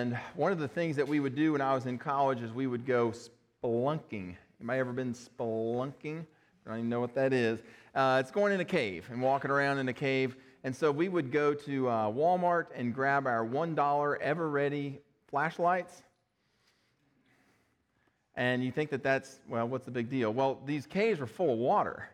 And one of the things that we would do when I was in college is we would go spelunking. Anybody ever been spelunking? I don't even know what that is. Uh, it's going in a cave and walking around in a cave. And so we would go to uh, Walmart and grab our $1 Eveready flashlights. And you think that that's, well, what's the big deal? Well, these caves were full of water,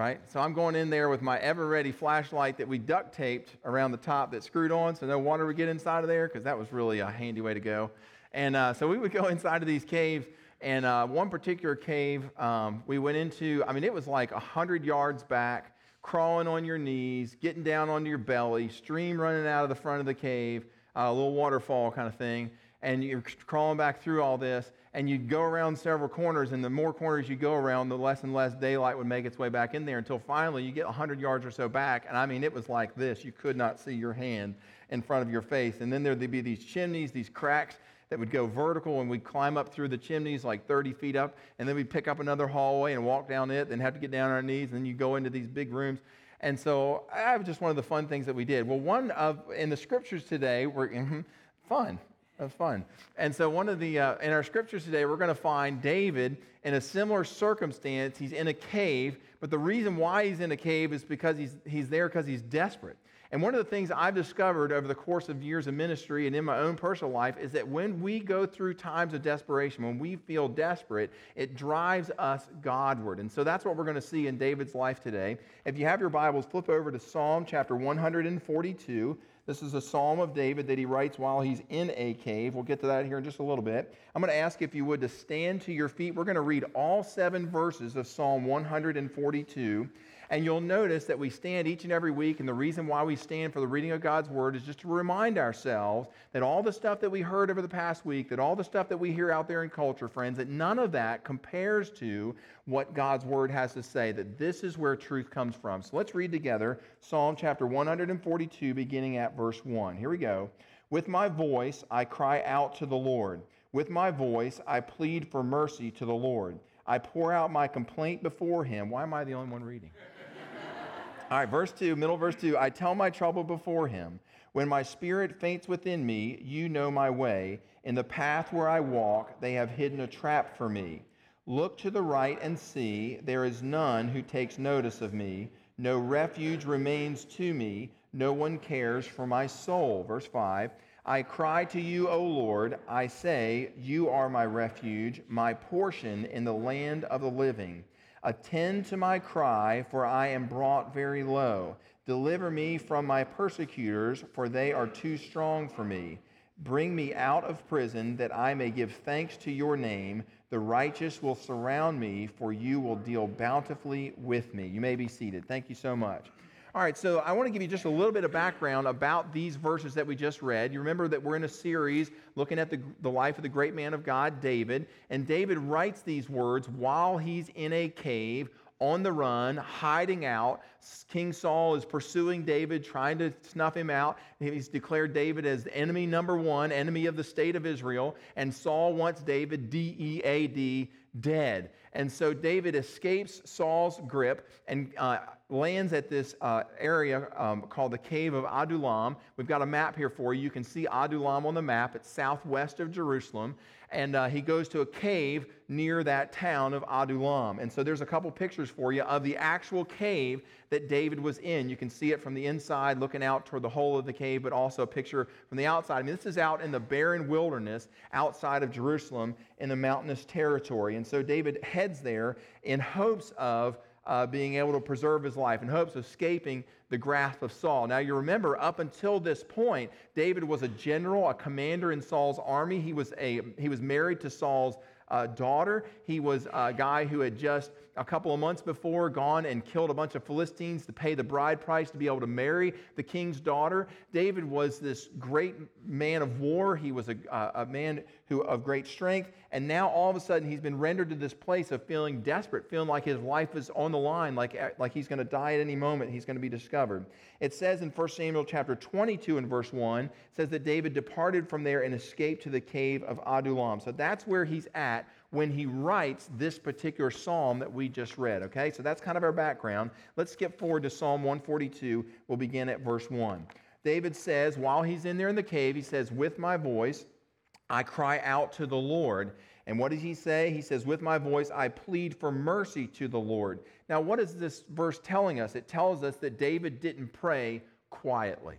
right? So I'm going in there with my Eveready flashlight that we duct taped around the top that screwed on so no water would get inside of there because that was really a handy way to go. And uh, so we would go inside of these caves. And uh, one particular cave um, we went into, I mean, it was like 100 yards back crawling on your knees, getting down onto your belly, stream running out of the front of the cave, uh, a little waterfall kind of thing. And you're crawling back through all this, and you go around several corners, and the more corners you go around, the less and less daylight would make its way back in there until finally you get 100 yards or so back. And I mean, it was like this. You could not see your hand in front of your face. And then there'd be these chimneys, these cracks that would go vertical, and we'd climb up through the chimneys like 30 feet up, and then we'd pick up another hallway and walk down it, then have to get down on our knees, and then you go into these big rooms. And so that was just one of the fun things that we did. Well, one of in the scriptures today, we're fun. That's fun. And so, one of the, uh, in our scriptures today, we're going to find David in a similar circumstance. He's in a cave, but the reason why he's in a cave is because he's, he's there because he's desperate. And one of the things I've discovered over the course of years of ministry and in my own personal life is that when we go through times of desperation, when we feel desperate, it drives us Godward. And so that's what we're going to see in David's life today. If you have your Bibles, flip over to Psalm chapter 142. This is a psalm of David that he writes while he's in a cave. We'll get to that here in just a little bit. I'm going to ask if you would to stand to your feet. We're going to read all seven verses of Psalm 142. And you'll notice that we stand each and every week, and the reason why we stand for the reading of God's Word is just to remind ourselves that all the stuff that we heard over the past week, that all the stuff that we hear out there in culture, friends, that none of that compares to what God's Word has to say, that this is where truth comes from. So let's read together Psalm chapter 142, beginning at verse 1. Here we go. With my voice I cry out to the Lord. With my voice I plead for mercy to the Lord. I pour out my complaint before him. Why am I the only one reading? All right, verse 2, middle verse 2. I tell my trouble before him. When my spirit faints within me, you know my way. In the path where I walk, they have hidden a trap for me. Look to the right and see, there is none who takes notice of me. No refuge remains to me. No one cares for my soul. Verse 5 I cry to you, O Lord. I say, You are my refuge, my portion in the land of the living. Attend to my cry, for I am brought very low. Deliver me from my persecutors, for they are too strong for me. Bring me out of prison, that I may give thanks to your name. The righteous will surround me, for you will deal bountifully with me. You may be seated. Thank you so much. All right, so I want to give you just a little bit of background about these verses that we just read. You remember that we're in a series looking at the, the life of the great man of God, David. And David writes these words while he's in a cave on the run, hiding out. King Saul is pursuing David, trying to snuff him out. He's declared David as enemy number one, enemy of the state of Israel. And Saul wants David, D E A D, dead. And so David escapes Saul's grip and uh, lands at this uh, area um, called the Cave of Adullam. We've got a map here for you. You can see Adullam on the map. It's southwest of Jerusalem. And uh, he goes to a cave near that town of Adullam. And so there's a couple pictures for you of the actual cave that David was in. You can see it from the inside looking out toward the hole of the cave, but also a picture from the outside. I mean, this is out in the barren wilderness outside of Jerusalem in the mountainous territory. And so David heads there in hopes of uh, being able to preserve his life in hopes of escaping the grasp of Saul. Now, you remember, up until this point, David was a general, a commander in Saul's army. He was, a, he was married to Saul's uh, daughter. He was a guy who had just a couple of months before gone and killed a bunch of Philistines to pay the bride price to be able to marry the king's daughter. David was this great man of war. He was a, a man who of great strength. And now all of a sudden he's been rendered to this place of feeling desperate, feeling like his life is on the line, like, like he's going to die at any moment. He's going to be discovered. It says in 1 Samuel chapter 22 and verse 1, says that David departed from there and escaped to the cave of Adullam. So that's where he's at when he writes this particular psalm that we just read. Okay, so that's kind of our background. Let's skip forward to Psalm 142. We'll begin at verse 1. David says, while he's in there in the cave, he says, With my voice, I cry out to the Lord. And what does he say? He says, With my voice, I plead for mercy to the Lord. Now, what is this verse telling us? It tells us that David didn't pray quietly.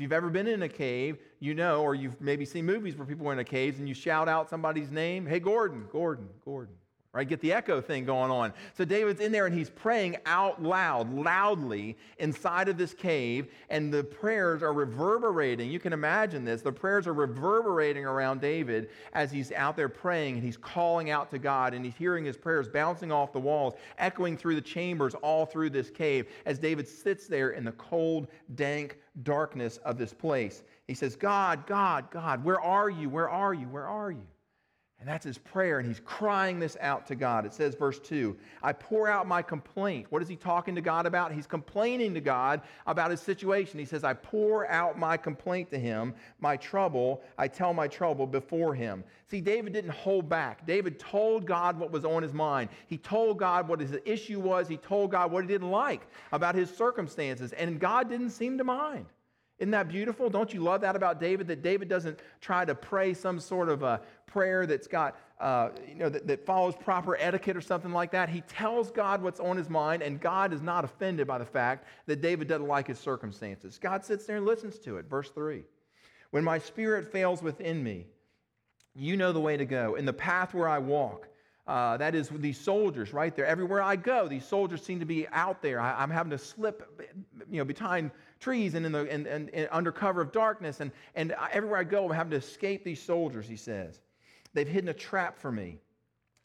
If you've ever been in a cave, you know, or you've maybe seen movies where people are in a cave and you shout out somebody's name, hey, Gordon, Gordon, Gordon right? Get the echo thing going on. So David's in there and he's praying out loud, loudly inside of this cave, and the prayers are reverberating. You can imagine this. The prayers are reverberating around David as he's out there praying and he's calling out to God and he's hearing his prayers bouncing off the walls, echoing through the chambers all through this cave as David sits there in the cold, dank darkness of this place. He says, God, God, God, where are you? Where are you? Where are you? And that's his prayer, and he's crying this out to God. It says, verse 2 I pour out my complaint. What is he talking to God about? He's complaining to God about his situation. He says, I pour out my complaint to him, my trouble. I tell my trouble before him. See, David didn't hold back. David told God what was on his mind. He told God what his issue was. He told God what he didn't like about his circumstances, and God didn't seem to mind. Isn't that beautiful? Don't you love that about David? That David doesn't try to pray some sort of a prayer that's got, uh, you know, that, that follows proper etiquette or something like that. He tells God what's on his mind, and God is not offended by the fact that David doesn't like his circumstances. God sits there and listens to it. Verse 3 When my spirit fails within me, you know the way to go. In the path where I walk, uh, that is these soldiers right there. Everywhere I go, these soldiers seem to be out there. I, am having to slip, you know, behind trees and in the and, and, and under cover of darkness, and and everywhere I go, I'm having to escape these soldiers. He says, they've hidden a trap for me.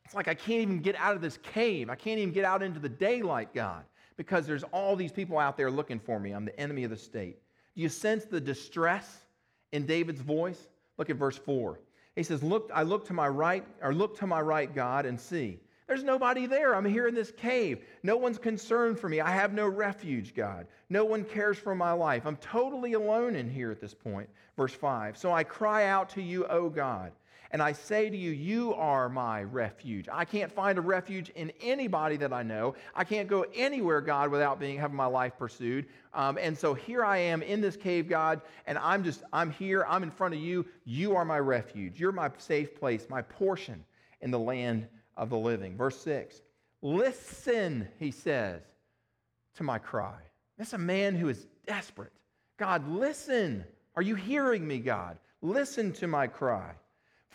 It's like I can't even get out of this cave. I can't even get out into the daylight, God, because there's all these people out there looking for me. I'm the enemy of the state. Do you sense the distress in David's voice? Look at verse 4. He says, Look, I look to my right, or look to my right, God, and see. There's nobody there. I'm here in this cave. No one's concerned for me. I have no refuge, God. No one cares for my life. I'm totally alone in here at this point. Verse 5. So I cry out to you, O God. And I say to you, you are my refuge. I can't find a refuge in anybody that I know. I can't go anywhere, God, without being having my life pursued. Um, and so here I am in this cave, God, and I'm just, I'm here. I'm in front of you. You are my refuge. You're my safe place, my portion in the land of the living. Verse 6 Listen, he says, to my cry. That's a man who is desperate. God, listen. Are you hearing me, God? Listen to my cry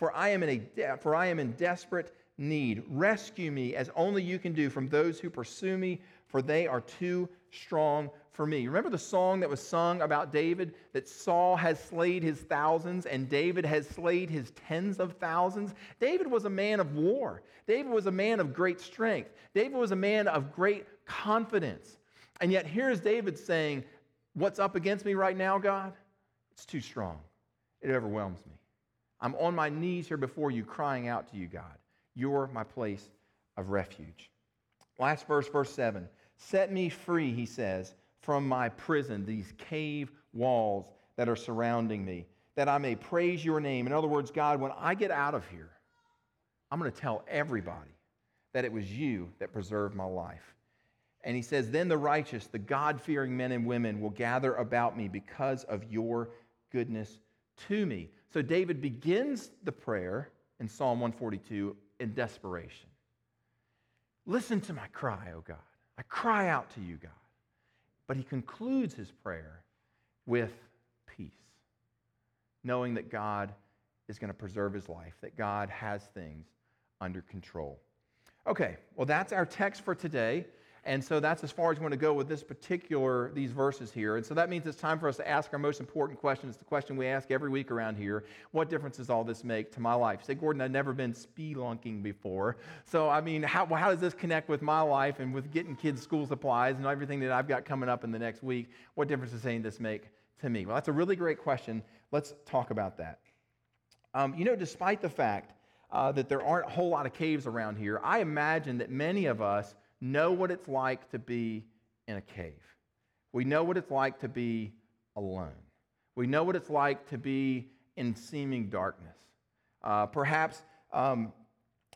for I am in a de- for I am in desperate need. Rescue me as only you can do from those who pursue me, for they are too strong for me. Remember the song that was sung about David that Saul has slayed his thousands and David has slayed his tens of thousands? David was a man of war. David was a man of great strength. David was a man of great confidence. And yet here's David saying, What's up against me right now, God? It's too strong. It overwhelms me. I'm on my knees here before you, crying out to you, God. You're my place of refuge. Last verse, verse 7. Set me free, he says, from my prison, these cave walls that are surrounding me, that I may praise your name. In other words, God, when I get out of here, I'm going to tell everybody that it was you that preserved my life. And he says, Then the righteous, the God fearing men and women will gather about me because of your goodness to me. So David begins the prayer in Psalm 142 in desperation. Listen to my cry, O God. I cry out to you, God. But he concludes his prayer with peace, knowing that God is going to preserve his life, that God has things under control. Okay, well, that's our text for today. And so that's as far as we want to go with this particular, these verses here. And so that means it's time for us to ask our most important question. It's the question we ask every week around here. What difference does all this make to my life? say, Gordon, I've never been spelunking before. So, I mean, how, how does this connect with my life and with getting kids school supplies and everything that I've got coming up in the next week? What difference does saying this make to me? Well, that's a really great question. Let's talk about that. Um, you know, despite the fact uh, that there aren't a whole lot of caves around here, I imagine that many of us know what it's like to be in a cave. We know what it's like to be alone. We know what it's like to be in seeming darkness. Uh, perhaps um,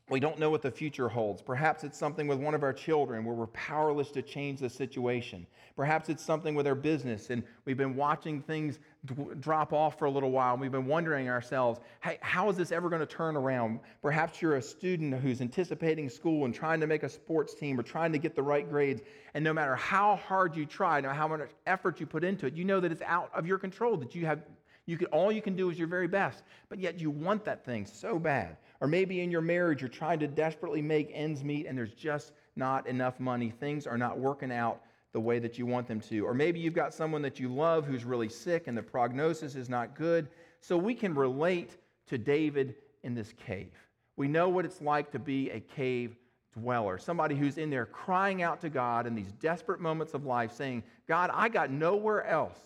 we don't know what the future holds. Perhaps it's something with one of our children where we're powerless to change the situation. Perhaps it's something with our business and we've been watching things d- drop off for a little while and we've been wondering ourselves, hey, how is this ever going to turn around? Perhaps you're a student who's anticipating school and trying to make a sports team or trying to get the right grades. And no matter how hard you try, no matter how much effort you put into it, you know that it's out of your control, that you have you can, all you can do is your very best, but yet you want that thing so bad. Or maybe in your marriage, you're trying to desperately make ends meet and there's just not enough money. Things are not working out the way that you want them to. Or maybe you've got someone that you love who's really sick and the prognosis is not good. So we can relate to David in this cave. We know what it's like to be a cave dweller, somebody who's in there crying out to God in these desperate moments of life, saying, God, I got nowhere else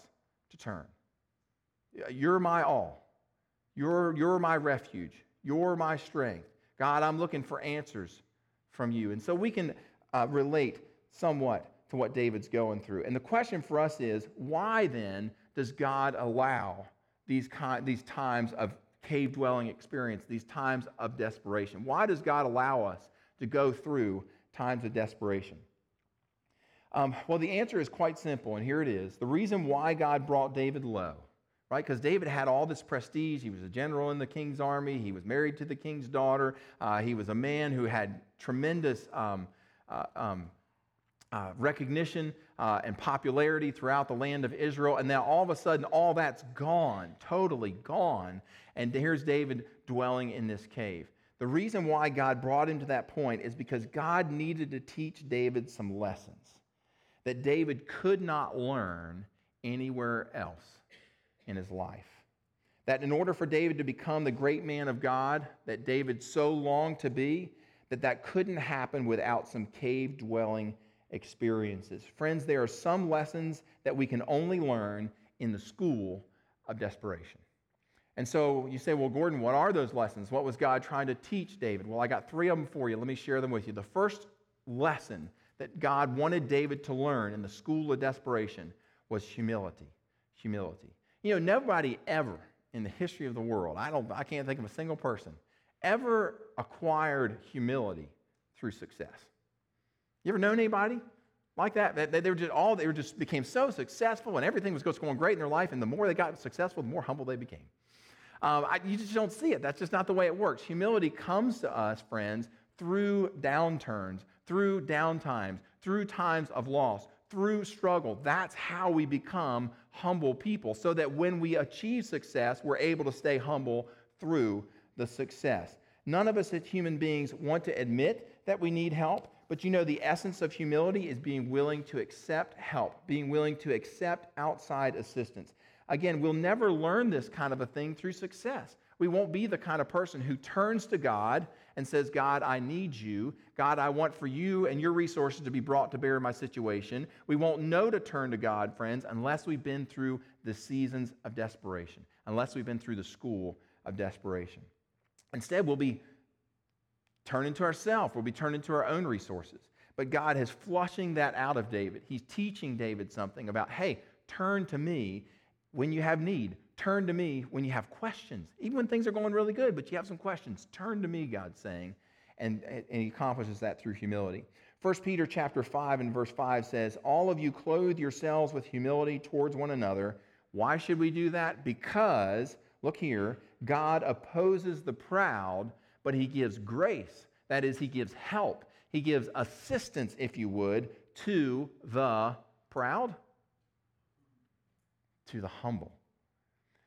to turn. You're my all. You're, you're my refuge. You're my strength. God, I'm looking for answers from you. And so we can uh, relate somewhat to what David's going through. And the question for us is why then does God allow these, kind, these times of cave dwelling experience, these times of desperation? Why does God allow us to go through times of desperation? Um, well, the answer is quite simple, and here it is. The reason why God brought David low right? Because David had all this prestige. He was a general in the king's army. He was married to the king's daughter. Uh, he was a man who had tremendous um, uh, um, uh, recognition uh, and popularity throughout the land of Israel. And now all of a sudden, all that's gone, totally gone. And here's David dwelling in this cave. The reason why God brought him to that point is because God needed to teach David some lessons that David could not learn anywhere else in his life. That in order for David to become the great man of God that David so longed to be, that that couldn't happen without some cave dwelling experiences. Friends, there are some lessons that we can only learn in the school of desperation. And so you say, well, Gordon, what are those lessons? What was God trying to teach David? Well, I got three of them for you. Let me share them with you. The first lesson that God wanted David to learn in the school of desperation was humility. Humility. You know, nobody ever in the history of the world, I, don't, I can't think of a single person, ever acquired humility through success. You ever known anybody like that? They, they were just all, they were just became so successful and everything was going great in their life, and the more they got successful, the more humble they became. Um, I, you just don't see it. That's just not the way it works. Humility comes to us, friends, through downturns, through downtimes, through times of loss, through struggle. That's how we become humble people, so that when we achieve success, we're able to stay humble through the success. None of us as human beings want to admit that we need help, but you know, the essence of humility is being willing to accept help, being willing to accept outside assistance. Again, we'll never learn this kind of a thing through success. We won't be the kind of person who turns to God and says, God, I need you. God, I want for you and your resources to be brought to bear in my situation. We won't know to turn to God, friends, unless we've been through the seasons of desperation, unless we've been through the school of desperation. Instead, we'll be turning to ourselves, we'll be turning to our own resources. But God is flushing that out of David. He's teaching David something about, hey, turn to me when you have need. Turn to me when you have questions. Even when things are going really good, but you have some questions. Turn to me, God's saying. And, and he accomplishes that through humility. 1 Peter chapter 5 and verse 5 says, All of you clothe yourselves with humility towards one another. Why should we do that? Because, look here, God opposes the proud, but he gives grace. That is, he gives help. He gives assistance, if you would, to the proud, to the humble.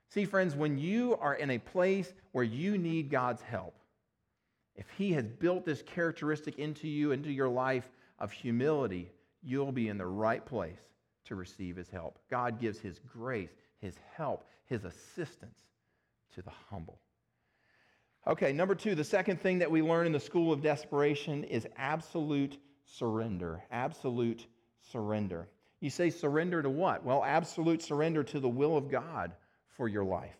See, friends, when you are in a place where you need God's help, if He has built this characteristic into you, into your life of humility, you'll be in the right place to receive His help. God gives His grace, His help, His assistance to the humble. Okay, number two, the second thing that we learn in the school of desperation is absolute surrender. Absolute surrender. You say surrender to what? Well, absolute surrender to the will of God for your life.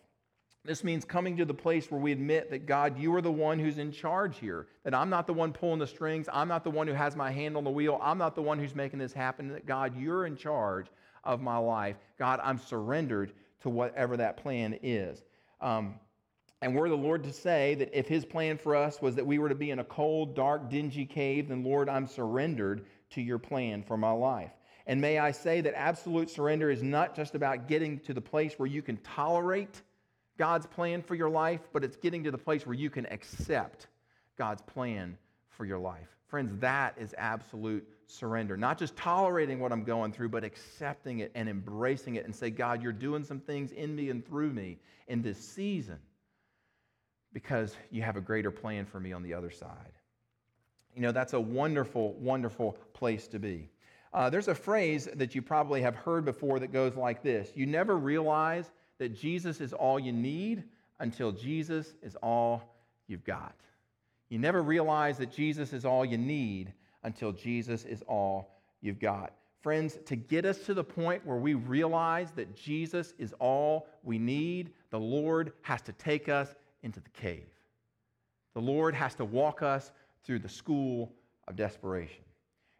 This means coming to the place where we admit that God, you are the one who's in charge here. That I'm not the one pulling the strings. I'm not the one who has my hand on the wheel. I'm not the one who's making this happen. That God, you're in charge of my life. God, I'm surrendered to whatever that plan is. Um, And were the Lord to say that if his plan for us was that we were to be in a cold, dark, dingy cave, then Lord, I'm surrendered to your plan for my life. And may I say that absolute surrender is not just about getting to the place where you can tolerate God's plan for your life, but it's getting to the place where you can accept God's plan for your life. Friends, that is absolute surrender. Not just tolerating what I'm going through, but accepting it and embracing it and say, God, you're doing some things in me and through me in this season because you have a greater plan for me on the other side. You know, that's a wonderful, wonderful place to be. Uh, there's a phrase that you probably have heard before that goes like this You never realize that Jesus is all you need until Jesus is all you've got. You never realize that Jesus is all you need until Jesus is all you've got. Friends, to get us to the point where we realize that Jesus is all we need, the Lord has to take us into the cave. The Lord has to walk us through the school of desperation.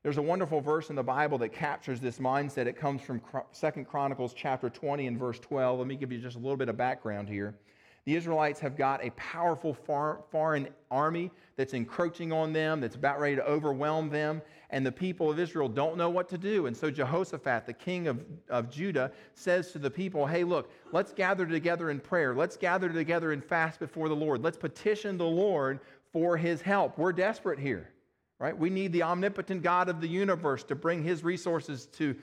There's a wonderful verse in the Bible that captures this mindset. It comes from Second Chronicles chapter 20 and verse 12. Let me give you just a little bit of background here. The Israelites have got a powerful foreign army that's encroaching on them, that's about ready to overwhelm them, and the people of Israel don't know what to do. And so Jehoshaphat, the king of, of Judah, says to the people, Hey, look, let's gather together in prayer. Let's gather together and fast before the Lord. Let's petition the Lord for his help. We're desperate here right? We need the omnipotent God of the universe to bring his resources to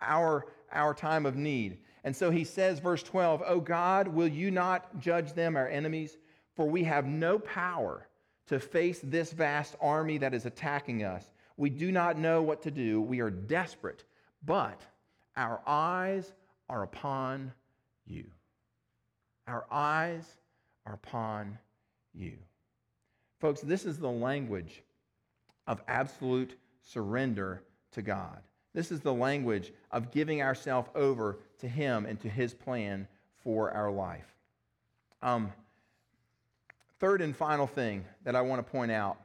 our, our time of need. And so he says, verse 12, Oh God, will you not judge them, our enemies? For we have no power to face this vast army that is attacking us. We do not know what to do. We are desperate, but our eyes are upon you. Our eyes are upon you. Folks, this is the language of absolute surrender to God. This is the language of giving ourselves over to Him and to His plan for our life. Um, third and final thing that I want to point out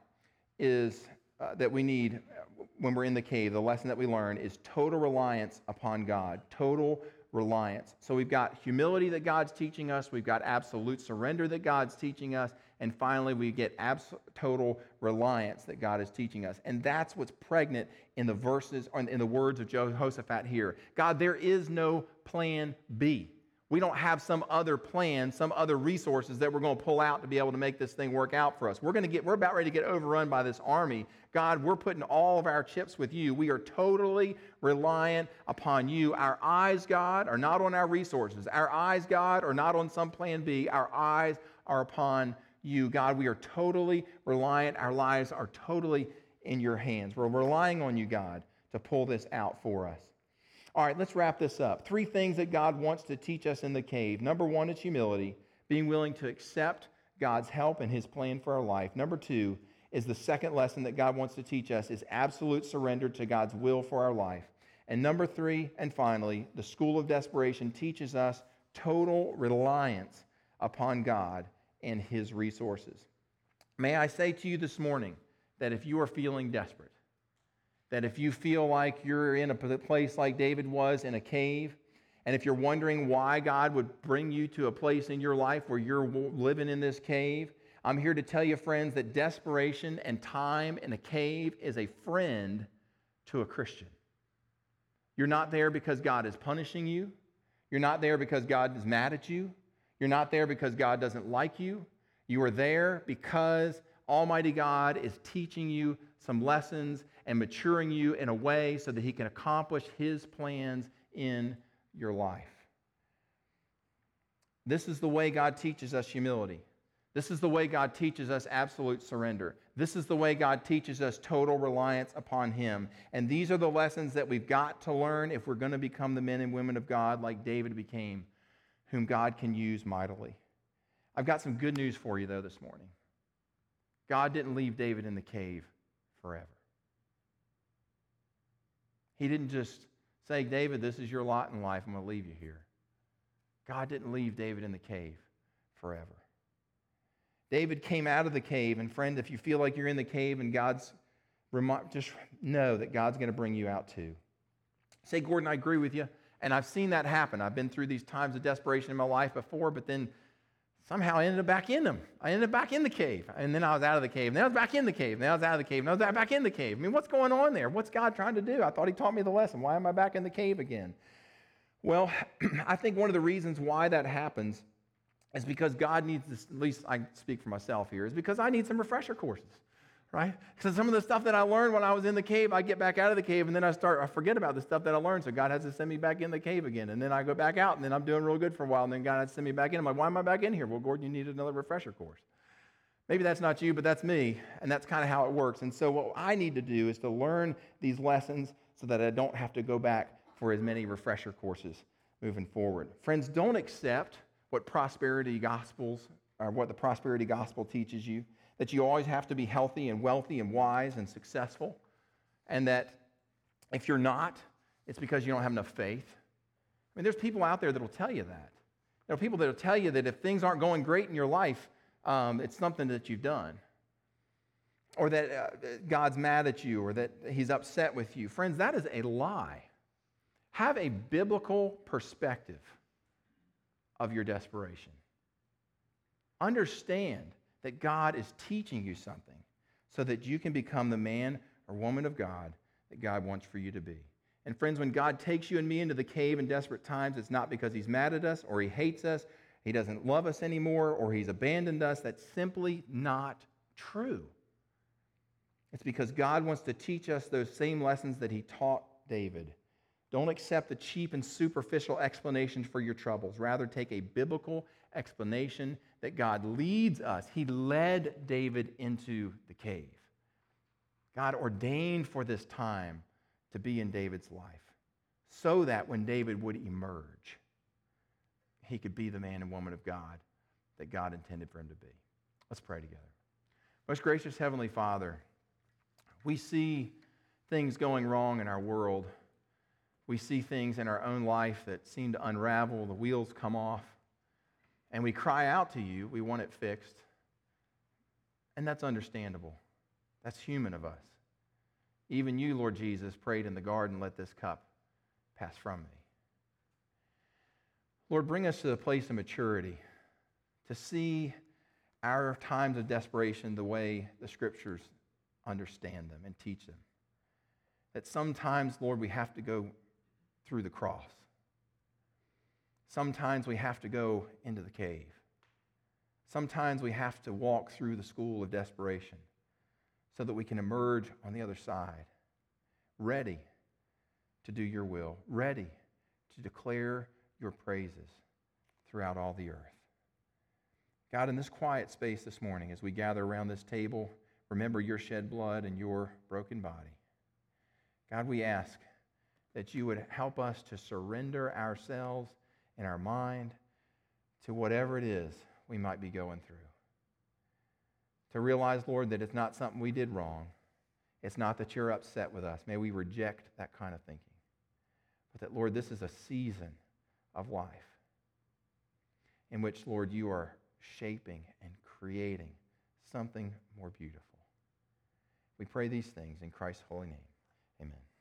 is uh, that we need when we're in the cave, the lesson that we learn is total reliance upon God. Total reliance. So we've got humility that God's teaching us, we've got absolute surrender that God's teaching us, and finally we get absolute total reliance that God is teaching us. And that's what's pregnant in the verses in the words of Jehoshaphat here. God, there is no plan B. We don't have some other plan, some other resources that we're going to pull out to be able to make this thing work out for us. We're going to get we're about ready to get overrun by this army. God, we're putting all of our chips with you. We are totally reliant upon you. Our eyes, God, are not on our resources. Our eyes, God, are not on some plan B. Our eyes are upon you. God, we are totally reliant. Our lives are totally in your hands. We're relying on you, God, to pull this out for us. All right, let's wrap this up. Three things that God wants to teach us in the cave. Number one is humility, being willing to accept God's help and his plan for our life. Number two is the second lesson that God wants to teach us is absolute surrender to God's will for our life. And number three, and finally, the school of desperation teaches us total reliance upon God and his resources. May I say to you this morning that if you are feeling desperate, that if you feel like you're in a place like David was in a cave, and if you're wondering why God would bring you to a place in your life where you're living in this cave, I'm here to tell you, friends, that desperation and time in a cave is a friend to a Christian. You're not there because God is punishing you. You're not there because God is mad at you. You're not there because God doesn't like you. You are there because Almighty God is teaching you some lessons and maturing you in a way so that He can accomplish His plans in your life. This is the way God teaches us humility. This is the way God teaches us absolute surrender. This is the way God teaches us total reliance upon Him. And these are the lessons that we've got to learn if we're going to become the men and women of God like David became, whom God can use mightily. I've got some good news for you, though, this morning. God didn't leave David in the cave forever. He didn't just say, David, this is your lot in life. I'm going to leave you here. God didn't leave David in the cave forever. David came out of the cave, and friend, if you feel like you're in the cave and God's just know that God's going to bring you out too. Say, Gordon, I agree with you. And I've seen that happen. I've been through these times of desperation in my life before, but then somehow I ended up back in them. I ended up back in the cave. And then I was out of the cave. And then I was back in the cave. And then I was out of the cave. And I was back in the cave. I mean, what's going on there? What's God trying to do? I thought He taught me the lesson. Why am I back in the cave again? Well, I think one of the reasons why that happens is because God needs, this, at least I speak for myself here, is because I need some refresher courses right? Because some of the stuff that I learned when I was in the cave, I get back out of the cave and then I start, I forget about the stuff that I learned. So God has to send me back in the cave again. And then I go back out and then I'm doing real good for a while. And then God has to send me back in. I'm like, why am I back in here? Well, Gordon, you need another refresher course. Maybe that's not you, but that's me. And that's kind of how it works. And so what I need to do is to learn these lessons so that I don't have to go back for as many refresher courses moving forward. Friends, don't accept what prosperity gospels or what the prosperity gospel teaches you that you always have to be healthy and wealthy and wise and successful, and that if you're not, it's because you don't have enough faith. I mean, there's people out there that will tell you that. There are people that will tell you that if things aren't going great in your life, um, it's something that you've done. Or that uh, God's mad at you, or that He's upset with you. Friends, that is a lie. Have a biblical perspective of your desperation. Understand that God is teaching you something so that you can become the man or woman of God that God wants for you to be. And friends, when God takes you and me into the cave in desperate times, it's not because he's mad at us or he hates us, he doesn't love us anymore, or he's abandoned us. That's simply not true. It's because God wants to teach us those same lessons that he taught David. Don't accept the cheap and superficial explanations for your troubles. Rather, take a biblical explanation that God leads us. He led David into the cave. God ordained for this time to be in David's life so that when David would emerge, he could be the man and woman of God that God intended for him to be. Let's pray together. Most gracious Heavenly Father, we see things going wrong in our world. We see things in our own life that seem to unravel, the wheels come off and we cry out to you, we want it fixed. And that's understandable. That's human of us. Even you, Lord Jesus, prayed in the garden, let this cup pass from me. Lord, bring us to the place of maturity to see our times of desperation the way the scriptures understand them and teach them. That sometimes, Lord, we have to go through the cross. Sometimes we have to go into the cave. Sometimes we have to walk through the school of desperation so that we can emerge on the other side, ready to do your will, ready to declare your praises throughout all the earth. God, in this quiet space this morning, as we gather around this table, remember your shed blood and your broken body. God, we ask that you would help us to surrender ourselves in our mind to whatever it is we might be going through. To realize, Lord, that it's not something we did wrong. It's not that you're upset with us. May we reject that kind of thinking. But that, Lord, this is a season of life in which, Lord, you are shaping and creating something more beautiful. We pray these things in Christ's holy name. Amen.